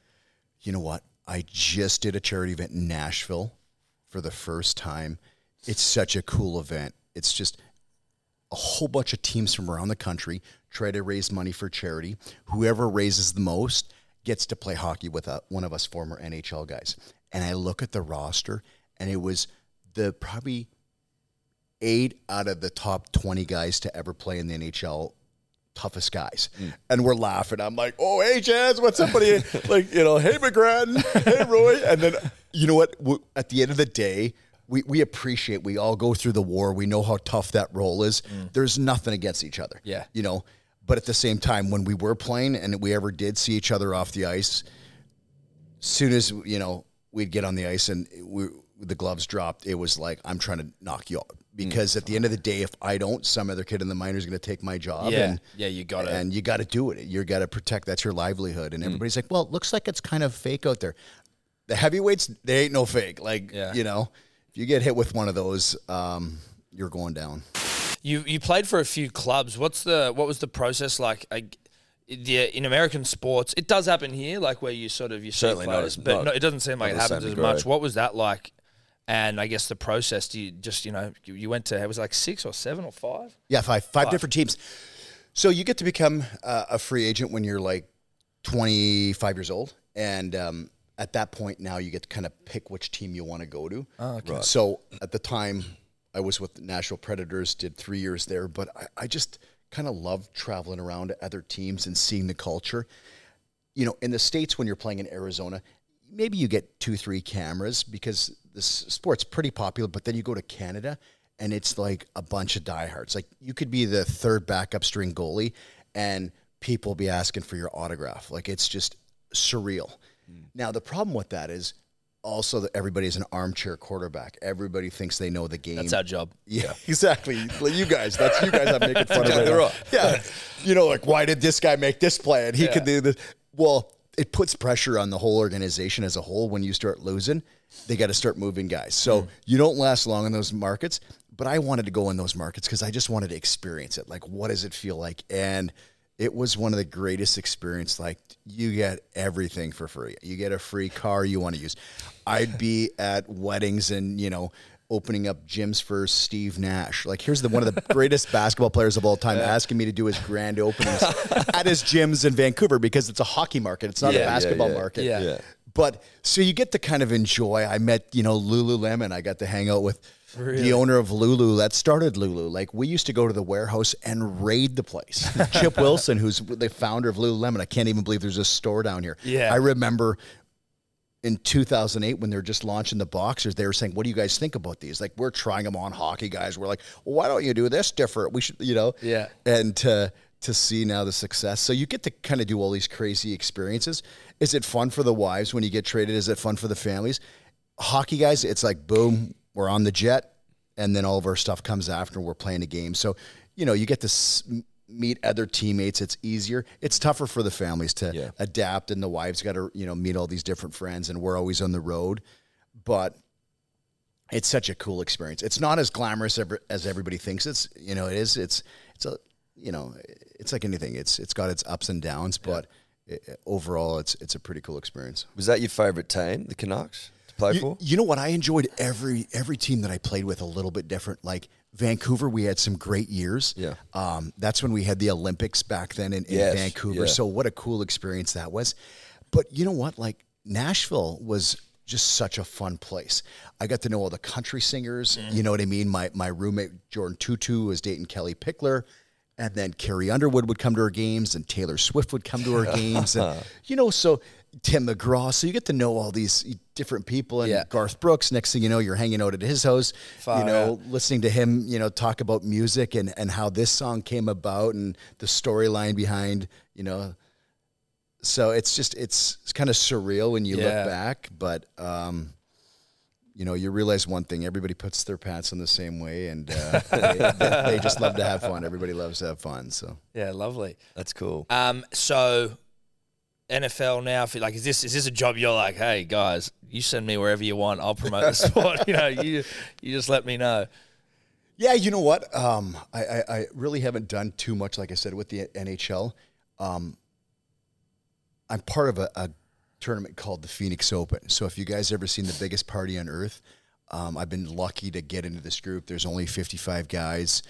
you know what? I just did a charity event in Nashville for the first time. It's such a cool event. It's just a whole bunch of teams from around the country try to raise money for charity. Whoever raises the most gets to play hockey with uh one of us former NHL guys. And I look at the roster, and it was the probably eight out of the top 20 guys to ever play in the NHL toughest guys. Mm. And we're laughing. I'm like, oh, hey, Jazz, what's up, buddy? like, you know, hey, McGrattan, hey, Roy. And then, you know what? W- At the end of the day, we, we appreciate, we all go through the war. We know how tough that role is. Mm. There's nothing against each other. Yeah. You know, but at the same time, when we were playing and we ever did see each other off the ice, soon as, you know, we'd get on the ice and we, the gloves dropped, it was like, I'm trying to knock you out. Because at the end of the day, if I don't, some other kid in the minors is going to take my job. Yeah. And, Yeah, you got it. and you got to do it. You got to protect. That's your livelihood. Mm. And everybody's like, well, it looks like it's kind of fake out there. The heavyweights, they ain't no fake. Like, Yeah. you know, if you get hit with one of those, um, you're going down. You you played for a few clubs. What's the what was the process like? I, the, in American sports, it does happen here, like where you sort of you Certainly not players, as- but not- no, it doesn't seem like it happens as degree. much. What was that like? And I guess the process. Do you just you know you, went to it was like six or seven or five? Yeah, five, five different teams. So you get to become uh, a free agent when you're like 25 years old, and um, at that point now you get to kind of pick which team you want to go to. Oh, okay. So at the time, I was with the Nashville Predators, did three years there, but I, I just kind of loved traveling around to other teams and seeing the culture. You know, in the states when you're playing in Arizona, maybe you get two, three cameras because this sport's pretty popular. But then you go to Canada, and it's like a bunch of diehards. Like you could be the third backup string goalie, and people be asking for your autograph. Like it's just surreal. Hmm. Now the problem with that is also that everybody's an armchair quarterback. Everybody thinks they know the game. That's our job. Yeah, exactly. Like you guys, that's you guys I'm making fun of. Right Yeah, you know, like why did this guy make this play and he could do this? Well, it puts pressure on the whole organization as a whole. When you start losing, they got to start moving guys. So mm. you don't last long in those markets. But I wanted to go in those markets because I just wanted to experience it. Like, what does it feel like? And it was one of the greatest experience. Like you get everything for free. You get a free car you want to use. I'd be at weddings and you know opening up gyms for Steve Nash. Like here's the one of the greatest basketball players of all time asking me to do his grand openings at his gyms in Vancouver because it's a hockey market. It's not Yeah, a basketball yeah. market. Yeah. But so you get to kind of enjoy. I met, you know, Lululemon. I got to hang out with the owner of Lulu that started Lulu. Like we used to go to the warehouse and raid the place. Chip Wilson, who's the founder of Lululemon, I can't even believe there's a store down here. Yeah. I remember in 2008 when they're just launching the boxers, they were saying, "What do you guys think about these?" Like we're trying them on hockey guys. We're like, well, "Why don't you do this different?" We should, you know. Yeah. And to to see now the success, so you get to kind of do all these crazy experiences. Is it fun for the wives when you get traded? Is it fun for the families? Hockey guys, it's like boom, we're on the jet, and then all of our stuff comes after. We're playing a game, so you know you get to s- meet other teammates. It's easier. It's tougher for the families to Yeah. adapt, and the wives got to you know meet all these different friends, and we're always on the road, but it's such a cool experience. It's not as glamorous ever, as everybody thinks it's. You know, it is. It's it's a you know, it's like anything. It's it's got its ups and downs, but i overall, it's it's a pretty cool experience. Was that your favourite team, the Canucks, to play You, for? you know what? I enjoyed every every team that I played with a little bit different. Like Vancouver, we had some great years. Yeah. um, that's when we had the Olympics back then in, in Yes, Vancouver. yeah. So what a cool experience that was. But you know what? Like Nashville was just such a fun place. I got to know all the country singers. Mm. You know what I mean? My my roommate Jordin Tootoo was dating Kellie Pickler. And then Carrie Underwood would come to our games, and Taylor Swift would come to our games, and you know, so Tim McGraw. So you get to know all these different people, and Yeah. Garth Brooks. Next thing you know, you're hanging out at his house, Far you know, listening to him, you know, talk about music and and how this song came about and the storyline behind, you know. So it's just it's, it's kind of surreal when you Yeah. look back, but um, you know, you realize one thing: everybody puts their pants on the same way, and uh, they, they, just love to have fun. Everybody loves to have fun. So Yeah, lovely. That's cool. Um, so NFL now, if like, is this is this a job you're like, hey guys, you send me wherever you want, I'll promote the sport. you know, you you just let me know. Yeah, you know what? Um, I, I, I really haven't done too much, like I said, with the NHL. Um, I'm part of a, a tournament called the Phoenix Open. So if you guys ever seen the biggest party on earth, um, I've been lucky to get into this group. There's only 55 guys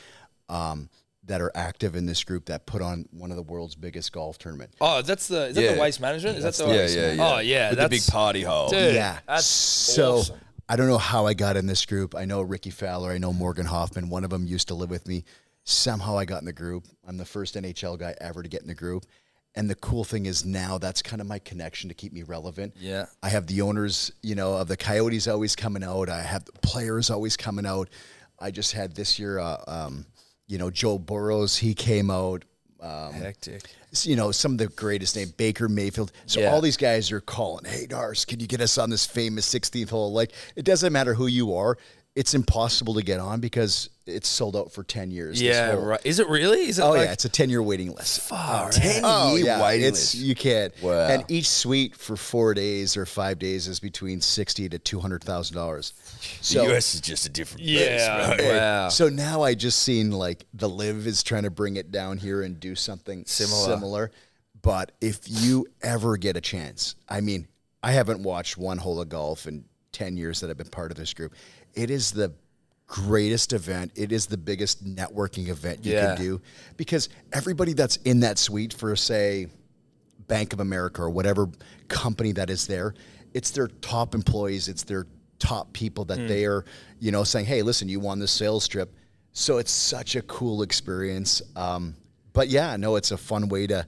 um, that are active in this group that put on one of the world's biggest golf tournament. Oh, that's the is that Yeah. the waste management? Is that the yeah, waste yeah, yeah. Oh yeah, With the big party hole. Dude, yeah. that's so awesome. I don't know how I got in this group. I know Rickie Fowler. I know Morgan Hoffman. One of them used to live with me. Somehow I got in the group. I'm the first NHL guy ever to get in the group. And the cool thing is now that's kind of my connection to keep me relevant. Yeah. I have the owners, you know, of the Coyotes always coming out. I have the players always coming out. I just had this year, uh, um, you know, Joe Burrows. He came out. Um, hectic. you know, some of the greatest name, Baker Mayfield. So Yeah. all these guys are calling, hey, Dars, can you get us on this famous 16th hole? Like, it doesn't matter who you are. It's impossible to get on because it's sold out for 10 years. this Yeah, hole. right. Is it really? Is it Oh, like, yeah. It's a 10 year waiting list. far? Ten Oh, year yeah. waiting it's, list. You can't. Wow. And each suite for four days or five days is between 60 to $200,000. the US is just a different Yeah, beast, bro. wow. So now I just seen like the LIV is trying to bring it down here and do something Similar. similar. But if you ever get a chance, I mean, I haven't watched one hole of golf in 10 years that I've been part of this group. It is the greatest event. It is the biggest networking event you Yeah. can do because everybody that's in that suite for say Bank of America or whatever company that is there, it's their top employees, it's their top people that they are, you know, saying, "Hey, listen, you won this sales trip." So it's such a cool experience. Um, but yeah, no, it's a fun way to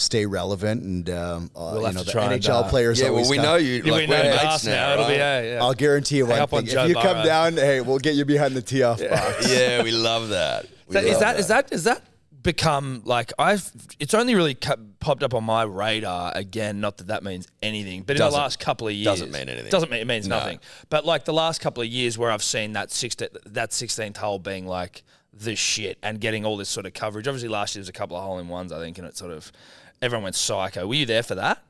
stay relevant, and um, uh, We'll you know the try and, NHL uh, players. Yeah, well, we come. know you. Yeah, Like, we know we're us mates now. now. It'll be right? yeah, yeah. I'll guarantee you one up on thing: Joe if you come Burrow. down, hey, we'll get you behind the tee off box. yeah, we love that. We That- is love that is that is that become like I've it's only really cu- popped up on my radar again not that that means anything but in the last couple of years doesn't mean anything. doesn't mean it means No. nothing but like the last couple of years where I've seen that 16 that 16th hole being like the shit and getting all this sort of coverage obviously last year there was a couple of hole in ones I think and it sort of everyone went psycho. Were you there for that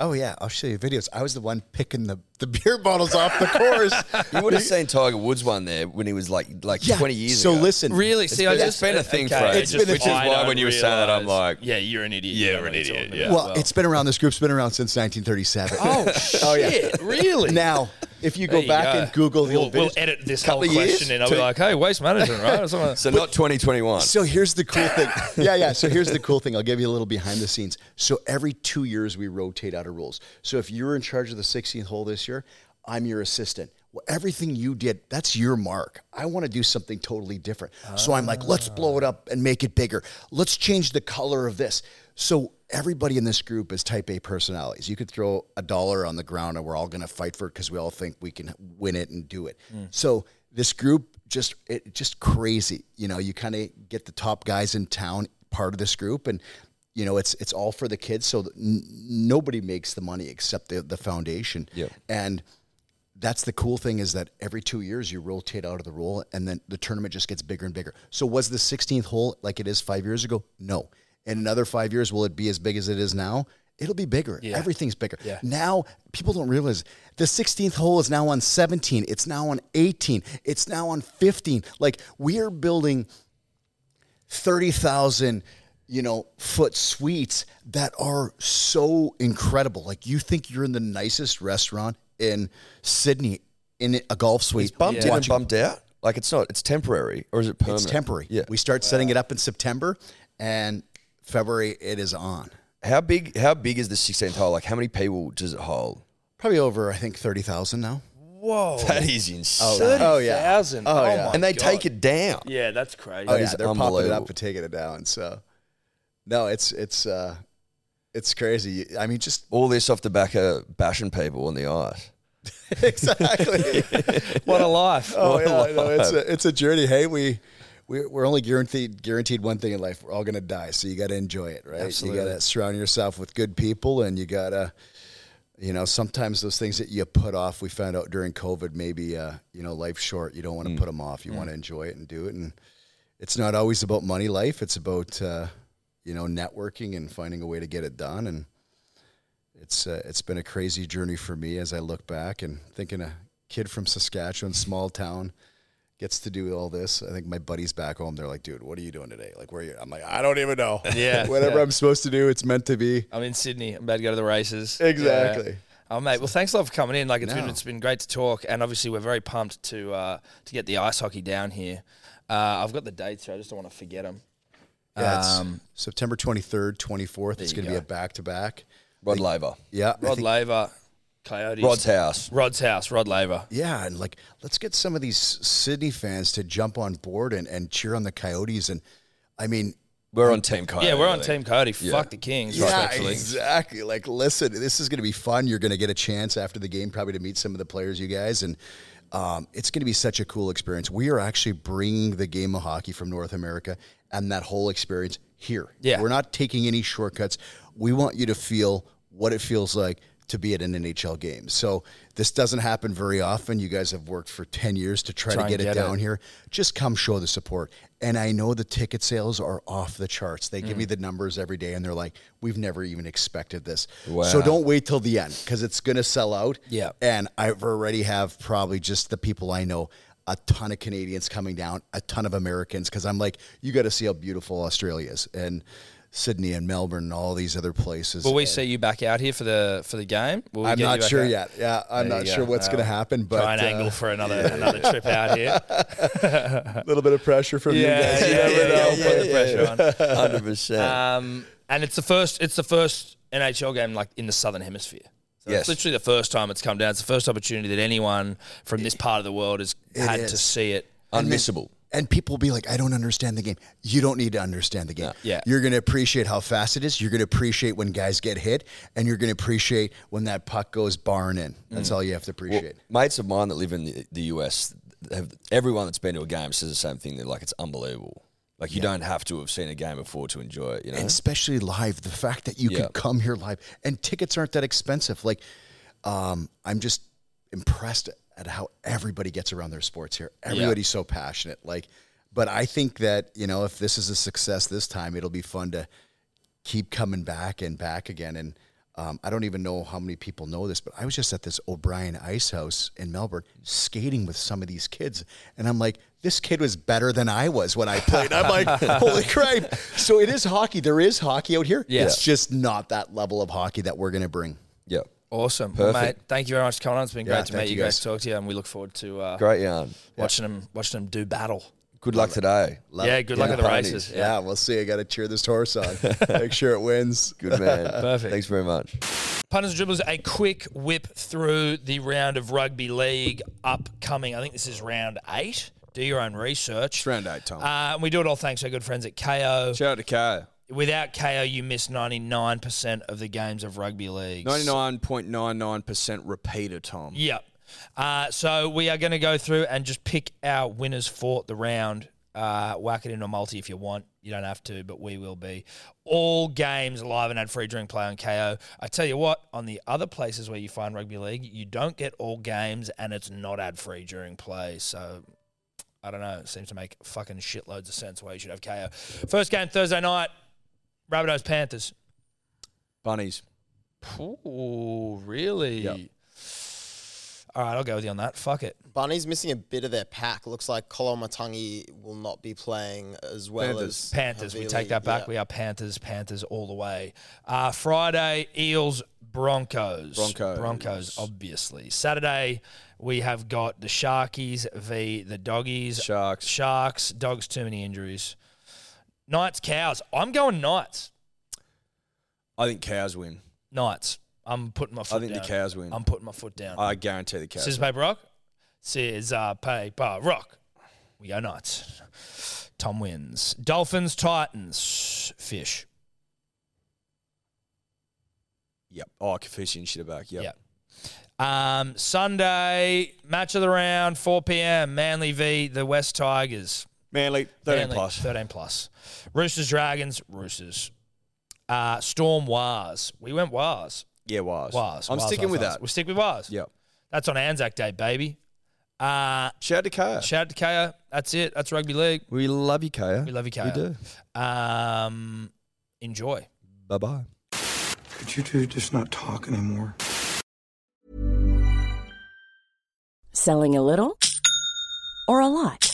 Oh yeah, I'll show you videos. I was the one picking the, the beer bottles off the course. You would have seen Tiger Woods one there when he was like like Yeah, 20 years so ago. listen, Really? See, I been- just it's been a thing for okay, ages, just- which is why when you were saying that, I'm like, yeah, you're an idiot. Yeah, You know we're an idiot, yeah. about. Well, it's been around. This group's been around since 1937. Oh, oh shit! Really? now, if you go you back go. and Google the we'll, old we'll edit this whole of years question in. I'll be like, "Hey, waste management, right?" Or something. so not 2021. So here's the cool thing. Yeah, yeah. So here's the cool thing. I'll give you a little behind the scenes. So every two years we rotate out of rules. So if you're in charge of the 16th hole this year, I'm your assistant. Well, everything you did, that's your mark. I want to do something totally different. So I'm like, let's blow it up and make it bigger. Let's change the color of this. So everybody in this group is type A personalities. You could throw a dollar on the ground and we're all going to fight for it because we all think we can win it and do it. Mm. So this group just it just crazy. You know, you kind of get the top guys in town part of this group and you know, it's it's all for the kids so n- nobody makes the money except the the foundation. Yep. And that's the cool thing is that every two years you rotate out of the role and then the tournament just gets bigger and bigger. So was the 16th hole like it is five years ago? No. In another five years, will it be as big as it is now? It'll be bigger. yeah. Everything's bigger. Yeah. Now people don't realize the 16th hole is now on 17. It's now on 18. It's now on 15. Like we are building 30,000 you know foot suites that are so incredible like you think you're in the nicest restaurant in Sydney in a golf suite it's bumped in and bumped out. Like it's not. It's temporary, or is it permanent? it's temporary Yeah. we start setting it up in September and February it is on How big? How big is the 16th hole? Like how many people does it hold? probably over I think 30,000 now Whoa. That is insane. oh yeah oh, Thousand. Oh, Oh, yeah. my and they God. take it down. Yeah, that's crazy. oh yeah they're popping it up and taking it down so no it's it's uh it's crazy I mean just All this off the back of bashing people on the ice. exactly What a life. Oh What a yeah, no, it's a it's a journey. Hey, we we we're only guaranteed guaranteed one thing in life. We're all gonna die, so you got to enjoy it, right? Absolutely. You got to surround yourself with good people, and you gotta, you know, sometimes those things that you put off. We found out during COVID, maybe uh, you know, life's short. You don't want to put them off. You want to enjoy it and do it, and it's not always about money. Life, it's about uh, you know networking and finding a way to get it done, and it's uh, it's been a crazy journey for me as I look back and thinking a kid from Saskatchewan, small town, gets to do all this. I think my buddies back home, they're like, "Dude, what are you doing today? Like, where are you?" I'm like, "I don't even know. Yeah, whatever yeah. I'm supposed to do, it's meant to be." I'm in Sydney. I'm about to go to the races. Exactly. Yeah. Oh mate, well thanks a lot for coming in. Like it's been it's been great to talk, and obviously we're very pumped to uh, to get the ice hockey down here. Uh, I've got the dates here. I just don't want to forget them. Yeah, Um, September 23rd, 24th. It's going to be a back to back. Rod Laver. Yeah, Rod think- Laver, Coyotes. Rod's house. Rod's house. Rod Laver. Yeah, and like let's get some of these Sydney fans to jump on board and, and cheer on the Coyotes. And I mean, We're on Team Coyote. Yeah, we're on Team Coyote. Fuck the Kings. Yeah, respectfully. exactly. Like, listen, this is going to be fun. You're going to get a chance after the game, probably to meet some of the players, you guys, and um, it's going to be such a cool experience. We are actually bringing the game of hockey from North America and that whole experience here. Yeah. we're not taking any shortcuts. We want you to feel what it feels like to be at an NHL game. So this doesn't happen very often. You guys have worked for 10 years to try, Try to get, get it down it. here. Just come show the support. And I know the ticket sales are off the charts. They Mm. give me the numbers every day and they're like, we've never even expected this. Wow. So don't wait till the end because it's going to sell out. Yeah. And I've already have probably just the people I know, a ton of Canadians coming down, a ton of Americans because I'm like, you got to see how beautiful Australia is and Sydney and Melbourne and all these other places. Will we And see you back out here for the for the game? Will we I'm get not sure out? yet. Yeah, I'm There not sure go. what's going to happen, but Try and uh, angle for another another trip out here. a little bit of pressure from you guys. yeah, You yeah, never yeah, know. we'll put the pressure on. Hundred percent. Um, and it's the first it's the first NHL game like in the southern hemisphere. So Yes. It's literally the first time it's come down. It's the first opportunity that anyone from this part of the world has had to see it. Unmissable. And people will be like, I don't understand the game. You don't need to understand the game. Yeah. You're going to appreciate how fast it is. You're going to appreciate when guys get hit. And you're going to appreciate when that puck goes barn in. That's mm. all you have to appreciate. Mates of mine that live in the, the US, have, everyone that's been to a game says the same thing. They're like, it's unbelievable. Like you don't have to have seen a game before to enjoy it. You know. and especially live, the fact that you Yeah. can come here live and tickets aren't that expensive. Like, um, I'm just impressed at how everybody gets around their sports here. Everybody's so passionate. Like, but I think that you know if this is a success this time, it'll be fun to keep coming back and back again. And Um, I don't even know how many people know this, but I was just at this O'Brien Ice House in Melbourne skating with some of these kids. And I'm like, this kid was better than I was when I played. I'm like, holy crap. So it is hockey. There is hockey out here. Yeah. It's just not that level of hockey that we're going to bring. Yeah. Awesome. Well, mate, thank you very much for coming on. It's been Yeah, great to meet you, you guys, guys. talk to you, and we look forward to uh, Great yarn. watching them watching them do battle. Good luck today. Love yeah, good luck at the ponies. races. Yeah, we'll see. I got to cheer this horse on. Make sure it wins. Good man. Perfect. Thanks very much. Punters and dribblers, a quick whip through the round of rugby league upcoming. I think this is round eight. Do your own research. It's round eight, Tom. Uh, and we do it all thanks to our good friends at Kayo. Shout out to Kayo. Without Kayo, you miss 99% of the games of rugby league. 99.99% repeater, Tom. Yep. Uh, so we are going to go through and just pick our winners for the round. Uh, whack it into a multi if you want. You don't have to, but we will be. All games live and ad free during play on Kayo. I tell you what, on the other places where you find rugby league, you don't get all games and it's not ad free during play. So I don't know. It seems to make fucking shitloads of sense why you should have Kayo. First game Thursday night Rabbitohs Panthers. Bunnies. Ooh, really? Yep. All right, I'll go with you on that. Fuck it. Bunny's missing a bit of their pack. Looks like Koloamatangi will not be playing as well Panthers. as Panthers. We take that back. Yeah. We are Panthers. Panthers all the way. Uh, Friday, Eels, Broncos. Broncos. Broncos, obviously. Saturday, we have got the Sharkies v the Doggies. Sharks. Sharks. Dogs, too many injuries. Knights, Cows. I'm going Knights. I think cows win. Knights. I'm putting my I foot think down. the cows win. I'm putting my foot down. I guarantee the cows. Scissors, paper, rock. Scissors, paper, rock. We go Knights. Tom wins. Dolphins, Titans, Fish. Yep. Oh, Kaufusi and shit back. Yep. Yep. Um, Sunday, match of the round, 4 p.m. Manly v. the West Tigers. Manly, 13 Manly, plus. 13 plus. Roosters, Dragons, Roosters. Uh, Storm, Wars. We went Wars. Yeah, was. Wars. I'm Wars, sticking Wars, with Wars. that. We'll stick with Wars. Yep. That's on Anzac Day, baby. Uh, Shout out to Kayo. shout out to Kayo. That's it. That's rugby league. we love you, Kayo. We love you, Kayo. We do. Um, enjoy. Bye bye. Could you two just not talk anymore? Selling a little or a lot?